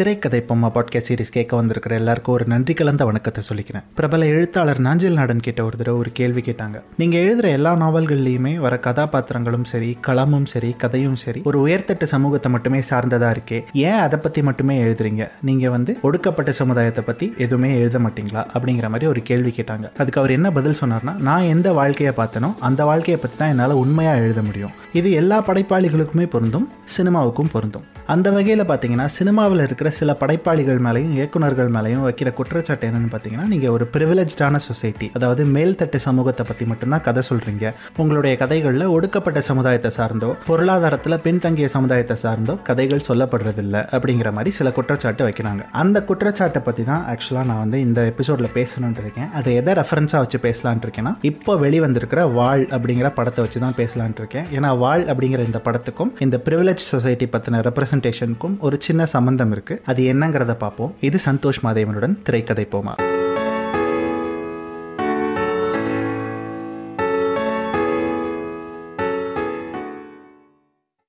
திரைக்கதை பொம்மா podcast series கேட்க வந்திருக்கிற எல்லாருக்கும் ஒரு நன்றி கலந்த வணக்கத்தை சொல்லிக்கிறேன். பிரபல எழுத்தாளர் நாஞ்சில் நாடன் கிட்ட ஒரு தடவை ஒரு கேள்வி கேட்டாங்க. நீங்க எழுதுற எல்லா நாவல்கள்லயுமே வர கதாபாத்திரங்களும் சரி களமும் சரி கதையும் சரி ஒரு உயர்தட்டு சமூகத்தை மட்டுமே சார்ந்ததா இருக்கே. ஏன் அதை பத்தி மட்டுமே எழுதுறீங்க? நீங்க வந்து ஒடுக்கப்பட்ட சமுதாயத்தை பத்தி எதுவுமே எழுத மாட்டீங்களா? அப்படிங்கிற மாதிரி ஒரு கேள்வி கேட்டாங்க. அதுக்கு அவர் என்ன பதில் சொன்னார்னா நான் எந்த வாழ்க்கையை பார்த்தனோ அந்த வாழ்க்கையை பத்தி தான் என்னால் உண்மையா எழுத முடியும். இது எல்லா படைப்பாளிகளுக்குமே பொருந்தும் சினிமாவுக்கும் பொருந்தும். அந்த வகையில் பார்த்தீங்கன்னா சினிமாவில் இருக்கிற சில படைப்பாளிகள் மேலேயும் இயக்குனர்கள் மேலேயும் வைக்கிற குற்றச்சாட்டு என்னன்னு பார்த்தீங்கன்னா நீங்கள் ஒரு ப்ரிவிலேஜான சொசைட்டி அதாவது மேல்தட்டு சமூகத்தை பற்றி மட்டும்தான் கதை சொல்கிறீங்க உங்களுடைய கதைகளில் ஒடுக்கப்பட்ட சமுதாயத்தை சார்ந்தோ பொருளாதாரத்தில் பின்தங்கிய சமுதாயத்தை சார்ந்தோ கதைகள் சொல்லப்படுறதில்ல அப்படிங்கிற மாதிரி சில குற்றச்சாட்டு வைக்கிறாங்க. அந்த குற்றச்சாட்டை பற்றி தான் ஆக்சுவலாக நான் வந்து இந்த எபிசோடில் பேசணுன்ட்டு இருக்கேன். அதை எதை ரெஃபரன்ஸாக வச்சு பேசலான் இருக்கேன்னா இப்போ வெளிவந்திருக்கிற வாழ் அப்படிங்கிற படத்தை வச்சு தான் பேசலான் இருக்கேன். ஏன்னா வாழ் அப்படிங்கிற இந்த படத்துக்கும் இந்த ப்ரிவிலேஜ் சொசைட்டி பற்றின ரெப்ரசன்டேஷனுக்கும் ஒரு சின்ன சம்பந்தம் இருக்கு. அது என்னங்கிறத பார்ப்போம். இது சந்தோஷ் மாதேவனுடன் திரைக்கதை போமா?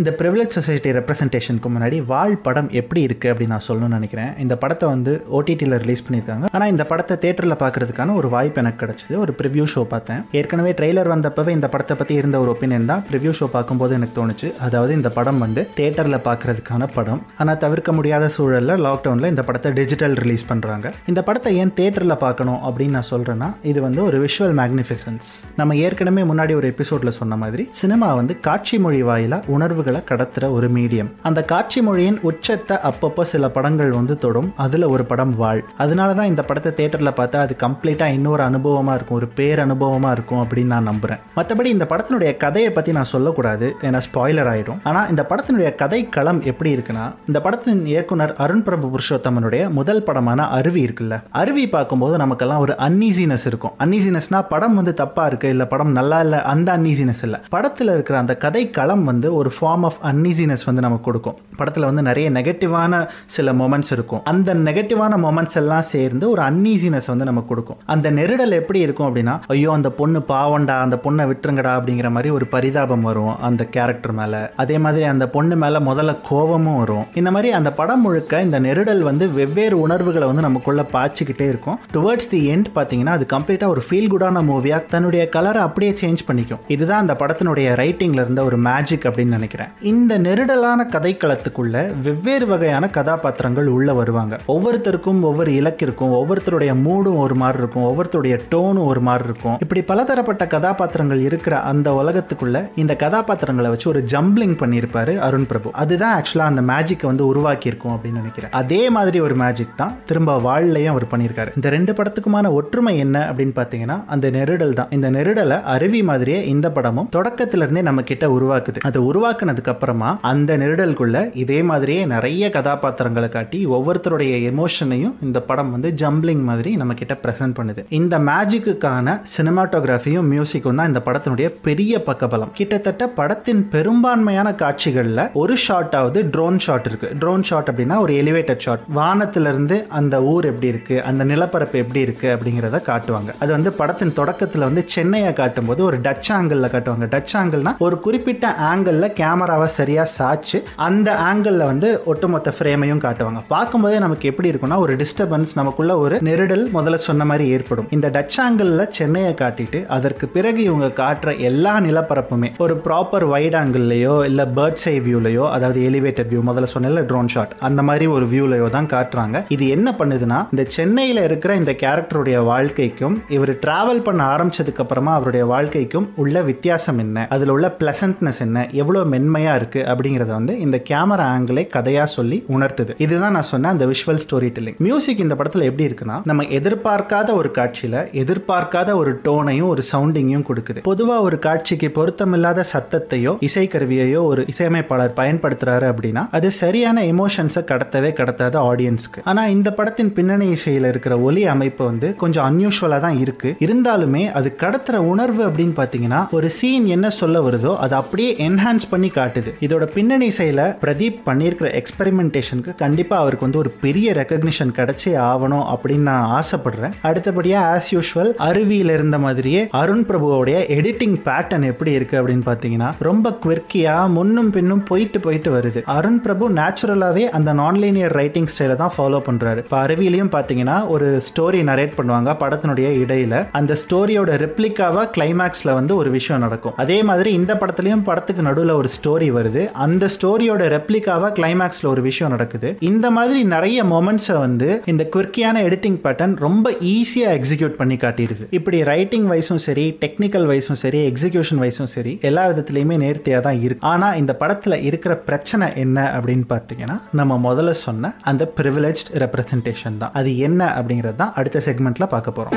இந்த ப்ரிவிலேஜ் சொசைட்டி ரெப்ரசன்டேஷனுக்கு முன்னாடி வாழ் படம் எப்படி இருக்குது அப்படின்னு நான் சொல்லணும்னு நினைக்கிறேன். இந்த படத்தை வந்து ஓடிடியில் ரிலீஸ் பண்ணியிருக்காங்க. ஆனால் இந்த படத்தை தேட்டரில் பார்க்கறதுக்கான ஒரு வாய்ப்பு எனக்கு கிடச்சிது. ஒரு ப்ரிவ்யூ ஷோ பார்த்தேன். ஏற்கனவே ட்ரெய்லர் வந்தப்பவே இந்த படத்தை பற்றி இருந்த ஒரு ஒப்பீனியன் தான். ப்ரிவ்யூ ஷோ பார்க்கும்போது எனக்கு தோணுச்சு. அதாவது இந்த படம் வந்து தேட்டரில் பார்க்கறதுக்கான படம். ஆனால் தவிர்க்க முடியாத சூழலில் லாக்டவுனில் இந்த படத்தை டிஜிட்டல் ரிலீஸ் பண்ணுறாங்க இந்த படத்தை ஏன் தேட்டரில் பார்க்கணும் அப்படின்னு நான் சொல்கிறேன்னா இது வந்து ஒரு விஷுவல் மேக்னிஃபிசன்ஸ் நம்ம ஏற்கனவே முன்னாடி ஒரு எபிசோடில் சொன்ன மாதிரி சினிமா வந்து காட்சி மொழி வாயிலாக உணர்வு உணர்வுகளை கடத்துகிற ஒரு மீடியம். அந்த காட்சி மொழியின் உச்சத்தை அப்பப்போ சில படங்கள் வந்து தொடும். அதுல ஒரு படம் வாழ். அதனால தான் இந்த படத்தை தேட்டரில் பார்த்தா அது கம்ப்ளீட்டா இன்னொரு அனுபவமா இருக்கும். ஒரு பேர் அனுபவமாக இருக்கும் அப்படின்னு நான் நம்புறேன். மற்றபடி இந்த படத்தினுடைய கதையை பத்தி நான் சொல்லக்கூடாது. ஏன்னா ஸ்பாய்லர் ஆயிடும் ஆனால் இந்த படத்தினுடைய கதை களம் எப்படி இருக்குன்னா இந்த படத்தின் இயக்குனர் அருண் பிரபு புருஷோத்தமனுடைய முதல் படமான அருவி இருக்குல்ல. அருவி பார்க்கும்போது நமக்கெல்லாம் ஒரு அன்னீசினஸ் இருக்கும். அன்னீசினஸ்னா படம் வந்து தப்பா இருக்கு இல்ல படம் நல்லா இல்ல அந்த அன்னீசினஸ் இல்ல. படத்தில் இருக்கிற அந்த கதை களம் வந்து ஒரு ஃபார்ம் ஃபார்ம் ஆஃப் அன்னீசினஸ் வந்து நமக்கு கொடுக்கும். படத்தில் வந்து நிறைய நெகட்டிவான சில மொமெண்ட்ஸ் இருக்கும். அந்த நெகட்டிவான மொமெண்ட்ஸ் எல்லாம் சேர்ந்து ஒரு அன்னீசினஸ் வந்து நமக்கு கொடுக்கும். அந்த நெருடல் எப்படி இருக்கும் அப்படின்னா ஐயோ அந்த பொண்ணு பாவண்டா அந்த பொண்ணை விட்டுருங்கடா அப்படிங்கிற மாதிரி ஒரு பரிதாபம் வரும் அந்த கேரக்டர் மேலே. அதே மாதிரி அந்த பொண்ணு மேலே முதல்ல கோபமும் வரும். இந்த மாதிரி அந்த படம் முழுக்க இந்த நெருடல் வந்து வெவ்வேறு உணர்வுகளை வந்து நமக்குள்ள பாய்ச்சிக்கிட்டே இருக்கும். டுவர்ட்ஸ் தி எண்ட் பார்த்தீங்கன்னா அது கம்ப்ளீட்டாக ஒரு ஃபீல் குடான மூவியாக தன்னுடைய கலரை அப்படியே சேஞ்ச் பண்ணிக்கும். இதுதான் அந்த படத்தினுடைய ரைட்டிங்ல இருந்த ஒரு மேஜிக் அப்படின்னு நினைக்கிறேன். இந்த நெருடலான கதைக்களத்துக்குள்ள வெவ்வேறு வகையான கதாபாத்திரங்கள் உள்ள வருவாங்க. ஒவ்வொருத்தருக்கும் ஒவ்வொரு இலக்கிற்கும் ஒவ்வொருத்தருடைய மூடும் ஒரு மாதிரி இருக்கும். ஒவ்வொருத்தருடைய டோனும் ஒரு மாதிரி இருக்கும். இப்படி பலதரப்பட்ட கதாபாத்திரங்கள் இருக்கிற அந்த உலகத்துக்குள்ள இந்த கதாபாத்திரங்களை வச்சு ஒரு ஜம்பிளிங் பண்ணியிருப்பாரு அருண் பிரபு. அதுதான் ஆக்சுவலா அந்த மேஜிக்கை வந்து உருவாக்கி இருக்கும் அப்படின்னு நினைக்கிறேன். அதே மாதிரி ஒரு மேஜிக் தான் திரும்ப வாழ்லையும் அவர் பண்ணியிருக்காரு. இந்த ரெண்டு படத்துக்குமான ஒற்றுமை என்ன அப்படின்னு பார்த்தீங்கன்னா அந்த நெருடல் தான். இந்த நெருடலை அருவி மாதிரியே இந்த படமும் தொடக்கத்திலிருந்தே நம்ம கிட்ட உருவாக்குது. அதை உருவாக்குனது அப்புறமா அந்த நெருடலுக்குள்ள இதே மாதிரியே நிறைய கதாபாத்திரங்களை காட்டி ஒவ்வொருத்தருடைய எமோஷனையும் இந்த படம் வந்து ஜம்பிளிங் மாதிரி நம்ம கிட்ட பிரசன்ட் பண்ணுது. இந்த மேஜிக்குக்கான சினிமாட்டோகிராஃபியும் மியூசிக்கும் தான் இந்த படத்தினுடைய பெரிய பக்கபலம். கிட்டத்தட்ட படத்தின் பெரும்பான்மையான காட்சிகள்ல ஒரு ஷாட்டாவது ட்ரோன் ஷாட் இருக்கு. ட்ரோன் ஷாட் அப்படின்னா ஒரு எலிவேட்டட் ஷாட் வானத்துல இருந்து அந்த ஊர் எப்படி இருக்கு? அந்த நிலப்பரப்பு எப்படி இருக்கு? அப்படிங்கிறத காட்டுவாங்க. அது வந்து படத்தின் தொடக்கத்துல வந்து சென்னையை காட்டும் போது ஒரு டச் ஆங்கிள் காட்டுவாங்க. டச் ஆங்கிள்னா ஒரு குறிப்பிட்ட ஆங்கிள் கேமராவை சரியா சாய்ச்சி அந்த ஆங்கிளில் வந்து ஒட்டுமொத்த ஃப்ரேமையும் காட்டுவாங்க. பார்க்கும்போதே நமக்கு எப்படி இருக்கும்னா ஒரு டிஸ்டர்பன்ஸ் நமக்குள்ள ஒரு நெருடல் முதல்ல சொன்ன மாதிரி ஏற்படும். இந்த டச் ஆங்கிளில் சென்னையை காட்டிட்டு அதற்கு பிறகு இவங்க காட்டுற எல்லா நிலப்பரப்புமே ஒரு ப்ராப்பர் வைட் ஆங்கிள்லையோ இல்லை பேர்ட் ஐ வியூலையோ அதாவது எலிவேட்டட் வியூ முதல்ல சொன்ன ட்ரோன் ஷாட் அந்த மாதிரி ஒரு வியூலையோ தான் காட்டுறாங்க. இது என்ன பண்ணுதுன்னா இந்த சென்னையில் இருக்கிற இந்த கேரக்டருடைய வாழ்க்கைக்கும் இவர் டிராவல் பண்ண ஆரம்பிச்சதுக்கு அப்புறமா அவருடைய வாழ்க்கைக்கும் உள்ள வித்தியாசம் என்ன? அதில் உள்ள பிளசன்ட்னஸ் என்ன? எவ்வளவு மென்மையா இருக்கு அப்படிங்கறத வந்து இந்த கேமரா ஆங்கிளை கதையா சொல்லி உணர்த்துது. இதுதான் நான் சொன்ன அந்த விஷுவல் ஸ்டோரி டெல்லிங் மியூசிக் இந்த படத்துல எப்படி இருக்குன்னா நம்ம எதிர்பார்க்காத ஒரு காட்சியில எதிர்பார்க்காத ஒரு டோனையும் ஒரு சவுண்டிங்கையும் கொடுக்குது. பொதுவா ஒரு காட்சிக்கு பொருத்தமில்லாத சத்தத்தையோ இசைக்கருவியையோ ஒரு இசையமைப்பாளர் பயன்படுத்துறாரு அப்படின்னா அது சரியான எமோஷன்ஸை கடத்தவே கடத்தாத ஆடியன்ஸ்க்கு ஆனா இந்த படத்தின் பின்னணி இசையில இருக்கிற ஒலி அமைப்பு வந்து கொஞ்சம் அன்யூஷுவலா தான் இருக்கு. இருந்தாலுமே அது கடத்துற உணர்வு அப்படின்னு பாத்தீங்கன்னா ஒரு சீன் என்ன சொல்ல வருதோ அதை அப்படியே என்ஹான்ஸ் பண்ணி காட்டுது. இதோட பின்னணி செயல பிரதீப் பண்ணியிருக்கிற எக்ஸ்பெரிமெண்டேஷனுக்கு கண்டிப்பா அவருக்கு வந்து ஒரு பெரிய ரெக்கக்னிஷன் கிடைச்சே ஆகணும் அப்படின்னு நான் ஆசைப்படுறேன். அடுத்தபடியா ஆஸ் யூஷுவல் அருவியில இருந்த மாதிரியே அருண் பிரபுவோடைய எடிட்டிங் பேட்டர்ன் எப்படி இருக்கு அப்படின்னு பாத்தீங்கன்னா ரொம்ப குவிர்க்கியா முன்னும் பின்னும் போயிட்டு போயிட்டு வருது. அருண் பிரபு நேச்சுரலாவே அந்த நான்லைனியர் ரைட்டிங் ஸ்டைல தான் ஃபாலோ பண்றாரு. இப்போ அருவியிலையும் பாத்தீங்கன்னா ஒரு ஸ்டோரி நரேட் பண்ணுவாங்க படத்தினுடைய இடையில. அந்த ஸ்டோரியோட ரெப்ளிகாவா கிளைமேக்ஸ்ல வந்து ஒரு விஷயம் நடக்கும். அதே மாதிரி இந்த படத்துலயும் படத்துக்கு நடுவில் ஒரு ஸ்டோரி ஸ்டோரி வருது. அந்த ஸ்டோரியோட ரெப்ளிகாவா கிளைமேக்ஸ்ல ஒரு விஷயம் நடக்குது. இந்த மாதிரி நிறைய மொமெண்ட்ஸை வந்து இந்த குவிர்க்கியான எடிட்டிங் பேட்டர்ன் ரொம்ப ஈஸியா எக்ஸிக்யூட் பண்ணி காட்டிடுது இப்படி ரைட்டிங் வைஸும் சரி டெக்னிக்கல் வைஸும் சரி எக்ஸிகியூஷன் வைஸும் சரி எல்லா விதத்துலையுமே நேர்த்தியாக தான் இருக்கு. ஆனா இந்த படத்துல இருக்கிற பிரச்சனை என்ன அப்படின்னு பார்த்தீங்கன்னா நம்ம முதல்ல சொன்ன அந்த ப்ரிவிலேஜ் ரெப்ரசன்டேஷன் தான். அது என்ன அப்படிங்கிறது தான் அடுத்த செக்மெண்ட்ல பார்க்க போறோம்.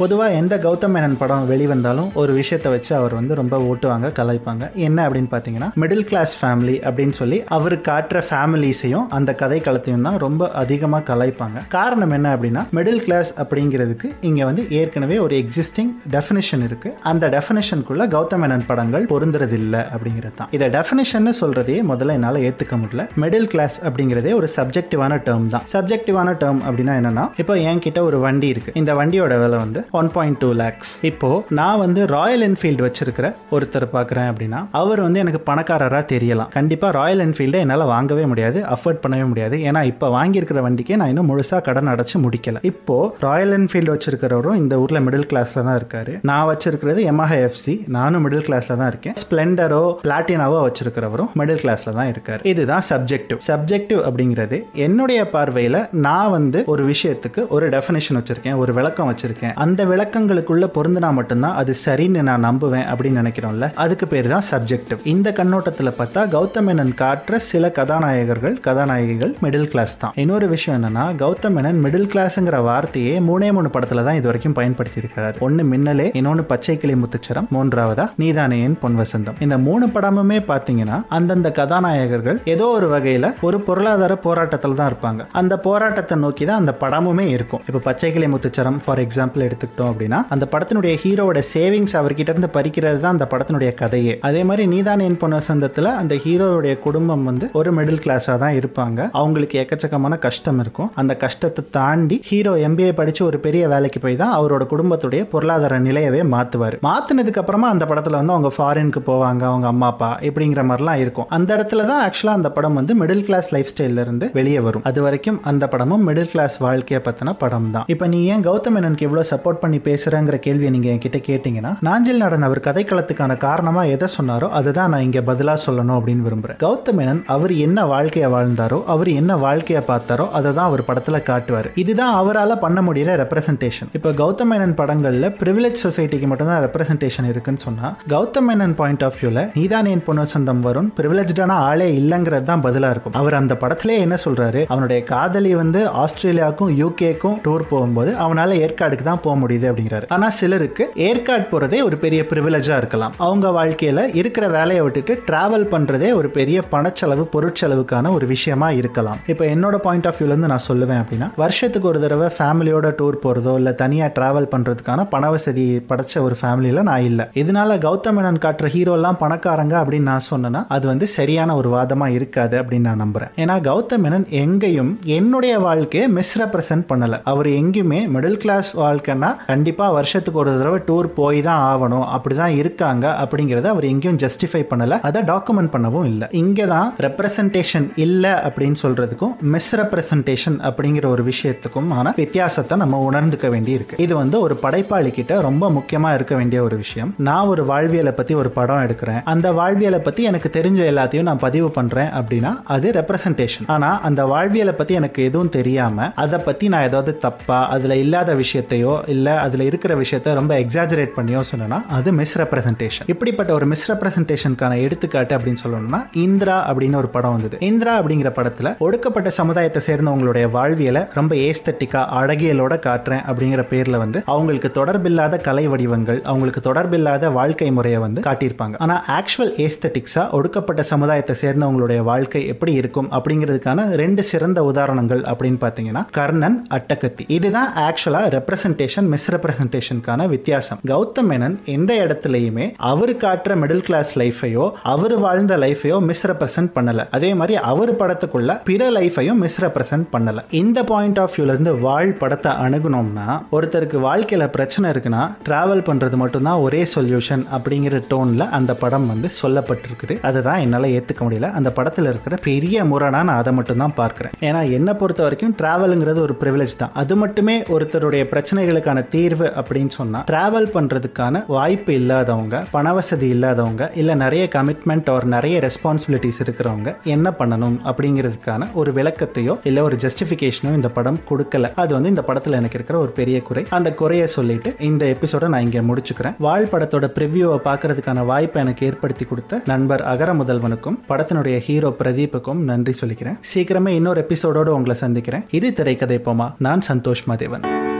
பொதுவாக எந்த கௌதம் மேனன் படம் வெளிவந்தாலும் ஒரு விஷயத்தை வச்சு அவர் வந்து ரொம்ப ஓட்டுவாங்க கலாய்ப்பாங்க. என்ன அப்படின்னு பார்த்தீங்கன்னா மிடில் கிளாஸ் ஃபேமிலி அப்படின்னு சொல்லி அவர் காட்டுற ஃபேமிலிஸையும் அந்த கதை களத்தையும் தான் ரொம்ப அதிகமாக கலாய்ப்பாங்க. காரணம் என்ன அப்படின்னா மிடில் கிளாஸ் அப்படிங்கிறதுக்கு இங்கே வந்து ஏற்கனவே ஒரு எக்ஸிஸ்டிங் டெஃபினேஷன் இருக்கு. அந்த டெஃபினேஷனுக்குள்ள கௌதம் மேனன் படங்கள் பொருந்துறது இல்லை அப்படிங்கிறது தான். இதை டெஃபினேஷன் சொல்றதையே முதல்ல என்னால் ஏற்றுக்க முடியல. மிடில் கிளாஸ் அப்படிங்கிறதே ஒரு சப்ஜெக்டிவான டேர்ம் தான். சப்ஜெக்டிவான டேர்ம் அப்படின்னா என்னன்னா இப்போ என்கிட்ட ஒரு வண்டி இருக்கு. இந்த வண்டியோட விலை வந்து ஒன் பாயிண்ட் டூ லேக்ஸ் இப்போ நான் வந்து ராயல் என்ஃபீல்டு வச்சிருக்கிற ஒருத்தர் பார்க்குறேன் அப்படின்னா அவர் வந்து எனக்கு பணக்காரராக தெரியலாம். கண்டிப்பாக ராயல் என்ஃபீல்டை என்னால் வாங்கவே முடியாது அஃபோர்ட் பண்ணவே முடியாது. ஏன்னா இப்போ வாங்கியிருக்கிற வண்டிக்கே நான் இன்னும் முழுசாக கடன் அடைச்சு முடிக்கல. இப்போ ராயல் என்ஃபீல்டு வச்சிருக்கிறவரும் இந்த ஊரில் மிடில் கிளாஸில் தான் இருக்காரு. நான் வச்சிருக்கிறது எமஹா எஃப்சி நானும் மிடில் கிளாஸில் தான் இருக்கேன். ஸ்ப்ளெண்டரோ பிளாட்டினாவோ வச்சிருக்கிறவரும் மிடில் கிளாஸில் தான் இருக்காரு. இதுதான் சப்ஜெக்டிவ் சப்ஜெக்டிவ் அப்படிங்கிறது என்னுடைய பார்வையில் நான் வந்து ஒரு விஷயத்துக்கு ஒரு டெஃபினேஷன் வச்சிருக்கேன் ஒரு விளக்கம் வச்சிருக்கேன். அந்த விளக்கங்களுக்குள்ள பொருந்தினா மட்டும்தான் அது சரின்னு நான் நம்புவேன் அப்படின்னு நினைக்கிறோம்ல. அதுக்கு பேர் தான் சப்ஜெக்டிவ் இந்த கண்ணோட்டத்தில் பார்த்தா கௌதம் மேனன் காட்டுற சில கதாநாயகர்கள் கதாநாயகிகள் மிடில் கிளாஸ் தான். இன்னொரு விஷயம் என்னன்னா கௌதம் மேனன் மிடில் கிளாஸ்ங்கிற வார்த்தையே மூணே மூணு படத்துல தான் இது வரைக்கும் பயன்படுத்தி இருக்கிறார் ஒன்னு மின்னலே இன்னொன்னு பச்சை கிளி முத்துச்சரம் மூன்றாவதா நீதானையன் பொன் வசந்தம். இந்த மூணு படமுமே பாத்தீங்கன்னா அந்தந்த கதாநாயகர்கள் ஏதோ ஒரு வகையில ஒரு பொருளாதார போராட்டத்தில் தான் இருப்பாங்க. அந்த போராட்டத்தை நோக்கி தான் அந்த படமுமே இருக்கும். இப்போ பச்சை கிளி முத்துச்சரம் ஃபார் எக்ஸாம்பிள் எடுத்து எடுத்துக்கிட்டோம் அப்படின்னா அந்த படத்தினுடைய ஹீரோவோட சேவிங்ஸ் அவர்கிட்ட இருந்து பறிக்கிறது தான் அந்த படத்தினுடைய கதையே. அதே மாதிரி நீதான் என் பொண்ணு வசந்தத்தில் அந்த ஹீரோவுடைய குடும்பம் வந்து ஒரு மிடில் கிளாஸாக தான் இருப்பாங்க. அவங்களுக்கு எக்கச்சக்கமான கஷ்டம் இருக்கும். அந்த கஷ்டத்தை தாண்டி ஹீரோ எம்பிஏ படிச்சு ஒரு பெரிய வேலைக்கு போய் தான் அவரோட குடும்பத்துடைய பொருளாதார நிலையவே மாத்துவார். மாத்தினதுக்கு அப்புறமா அந்த படத்துல வந்து அவங்க ஃபாரினுக்கு போவாங்க அவங்க அம்மா அப்பா இப்படிங்கிற மாதிரிலாம் இருக்கும். அந்த இடத்துல தான் ஆக்சுவலாக அந்த படம் வந்து மிடில் கிளாஸ் லைஃப் ஸ்டைல இருந்து வெளியே வரும். அது வரைக்கும் அந்த படமும் மிடில் கிளாஸ் வாழ்க்கையை பத்தின படம் தான் இப்போ நீ ஏன் கௌதம் மேனனுக்கு இவ்வளோ சப்போர்ட் பண்ணி பேசுறேங்கிற கேள்வியை நீங்க என்கிட்ட கேட்டீங்கன்னா நாஞ்சில் நாடன் அவர் கதைக்களத்துக்கான காரணமா எதை சொன்னாரோ அதுதான் நான் இங்க பதிலா சொல்லணும் அப்படின்னு விரும்புறேன். கௌதம் மேனன் அவர் என்ன வாழ்க்கையை வாழ்ந்தாரோ அவர் என்ன வாழ்க்கையை பார்த்தாரோ அதை தான் அவர் படத்துல காட்டுவார். இதுதான் அவரால் பண்ண முடியிற ரெப்ரசன்டேஷன் இப்போ கௌதம் மேனன் படங்களில் பிரிவிலேஜ் சொசைட்டிக்கு மட்டும்தான் ரெப்ரசன்டேஷன் இருக்குன்னு சொன்னால் கௌதம் மேனன் பாயிண்ட் ஆஃப் வியூவில் நீதான் என் வரும் ப்ரிவிலேஜான ஆளே இல்லைங்கிறது தான் பதிலாக இருக்கும். அவர் அந்த படத்திலே என்ன சொல்கிறாரு அவனுடைய காதலி வந்து ஆஸ்திரேலியாவுக்கும் யூகேக்கும் டூர் போகும்போது அவனால் ஏற்காடுக்கு தான் போக முடியுது அப்படிங்கிறாரு. ஆனா சிலருக்கு ஏற்காடு போறதே ஒரு பெரிய பிரிவிலேஜா இருக்கலாம். அவங்க வாழ்க்கையில இருக்கிற வேலையை விட்டுட்டு டிராவல் பண்றதே ஒரு பெரிய பணச்செலவு பொருட்செலவுக்கான ஒரு விஷயமா இருக்கலாம். இப்போ என்னோட பாயிண்ட் ஆஃப் வியூல இருந்து நான் சொல்லுவேன் அப்படின்னா வருஷத்துக்கு ஒரு தடவை ஃபேமிலியோட டூர் போறதோ இல்ல தனியா டிராவல் பண்றதுக்கான பண வசதி படைச்ச ஒரு ஃபேமிலியில நான் இல்ல. இதனால கௌதம் மேனன் காட்டுற ஹீரோ எல்லாம் பணக்காரங்க அப்படின்னு நான் சொன்னேன்னா அது வந்து சரியான ஒரு வாதமா இருக்காது அப்படின்னு நான் நம்புறேன். ஏன்னா கௌதம் மேனன் எங்கேயும் என்னுடைய வாழ்க்கையை மிஸ்ரெப்ரசன்ட் பண்ணல. அவர் எங்கேயுமே மிடில் கிளாஸ் வாழ்க்கைன்னா கண்டிப்பா வருஷத்துக்கு ஒரு தடவை டூர் போய் தான் ஆகணும். அப்படிதான் இருக்காங்க அப்படிங்கறத அவர் எங்கேயும் ஜஸ்டிஃபை பண்ணல. அதை டாக்குமெண்ட் பண்ணவும் இல்லை. இங்கே தான் ரெப்ரசன்டேஷன் இல்லை அப்படின்னு சொல்றதுக்கும் மிஸ்ரெப்ரசன்டேஷன் அப்படிங்கிற ஒரு விஷயத்துக்கும் ஆன வித்தியாசத்தை நம்ம உணர்ந்துக்க வேண்டி இருக்கு இது வந்து ஒரு படைப்பாளி கிட்ட ரொம்ப முக்கியமா இருக்க வேண்டிய ஒரு விஷயம். நான் ஒரு வாழ்வியலை பத்தி ஒரு படம் எடுக்கிறேன். அந்த வாழ்வியலை பத்தி எனக்கு தெரிஞ்ச எல்லாத்தையும் நான் பதிவு பண்றேன் அப்படின்னா அது ரெப்ரசன்டேஷன் ஆனா அந்த வாழ்வியலை பத்தி எனக்கு எதுவும் தெரியாம அதை பத்தி நான் ஏதாவது தப்பா அதுல இல்லாத விஷயத்தையோ இல்ல இல்லை அதில் இருக்கிற விஷயத்த ரொம்ப எக்ஸாஜரேட் பண்ணியோ சொன்னா அது மிஸ்ரெப்ரசன்டேஷன் இப்படிப்பட்ட ஒரு மிஸ்ரெப்ரசன்டேஷனுக்கான எடுத்துக்காட்டு அப்படின்னு சொல்லணும்னா இந்திரா அப்படின்னு ஒரு படம் வந்தது. இந்திரா அப்படிங்கிற படத்தில் ஒடுக்கப்பட்ட சமுதாயத்தை சேர்ந்தவங்களுடைய வாழ்வியலை ரொம்ப ஏஸ்தட்டிக்கா அழகியலோட காட்டுறேன் அப்படிங்கிற பேர்ல வந்து அவங்களுக்கு தொடர்பில்லாத கலை வடிவங்கள் அவங்களுக்கு தொடர்பில்லாத வாழ்க்கை முறையை வந்து காட்டியிருப்பாங்க. ஆனால் ஆக்சுவல் ஏஸ்தட்டிக்ஸாக ஒடுக்கப்பட்ட சமுதாயத்தை சேர்ந்தவங்களுடைய வாழ்க்கை எப்படி இருக்கும் அப்படிங்கிறதுக்கான ரெண்டு சிறந்த உதாரணங்கள் அப்படின்னு பார்த்தீங்கன்னா கர்ணன் அட்டகத்தி. இதுதான் ஆக்சுவலா ரெப்ரசன்டேஷன் மிஸ்ர ரெப்ரசன்டேஷனுக்கான வித்தியாசம். கௌதம் மேனன் எந்த இடத்துலயுமே அவர் காட்டுற மிடில் கிளாஸ் லைஃபையோ அவர் வாழ்ந்த லைஃபையோ மிஸ்ர பிரசன்ட் பண்ணல. அதே மாதிரி அவர் படத்துக்குள்ள பிற லைஃபையும் மிஸ்ர பிரசன்ட் பண்ணல. இந்த பாயிண்ட் ஆஃப் வியூல இருந்து வாழ் படத்தை அணுகுனோம்னா ஒருத்தருக்கு வாழ்க்கையில பிரச்சனை இருக்குன்னா டிராவல் பண்றது மட்டும்தான் ஒரே சொல்யூஷன் அப்படிங்கிற டோன்ல அந்த படம் வந்து சொல்லப்பட்டிருக்குது. அதுதான் என்னால ஏத்துக்க முடியல. அந்த படத்துல இருக்கிற பெரிய முரணா நான் அதை மட்டும் தான் பார்க்கிறேன். ஏன்னா என்னை பொறுத்த வரைக்கும் டிராவலுங்கிறது ஒரு ப்ரிவிலேஜ் தான். அது மட்டுமே ஒருத்தருடைய பிரச்சனைகளுக்கான தீர்வு அப்படின்னு சொன்னா டிராவல் பண்றதுக்கான வாய்ப்பு இல்லாதவங்க பணவசதி இல்லாதவங்க இல்ல நிறைய கமிட்மெண்ட் ஒரு நிறைய ரெஸ்பான்சிபிலிட்டிஸ் இருக்கிறவங்க என்ன பண்ணணும் அப்படிங்கிறதுக்கான ஒரு விளக்கத்தையோ இல்ல ஒரு ஜஸ்டிபிகேஷனோ இந்த படம் கொடுக்கல. அது வந்து இந்த படத்துல எனக்கு இருக்கிற ஒரு பெரிய குறை. அந்த குறையை சொல்லிட்டு இந்த எபிசோட நான் இங்க முடிச்சுக்கிறேன். வாழ் படத்தோட ப்ரிவியூவை பார்க்கறதுக்கான வாய்ப்பை எனக்கு ஏற்படுத்தி கொடுத்த நண்பர் அகர முதல்வனுக்கும் படத்தினுடைய ஹீரோ பிரதீப்புக்கும் நன்றி சொல்லிக்கிறேன். சீக்கிரமே இன்னொரு எபிசோடோடு உங்களை சந்திக்கிறேன். இது திரைக்கதை போமா? நான் சந்தோஷ் மாதேவன்.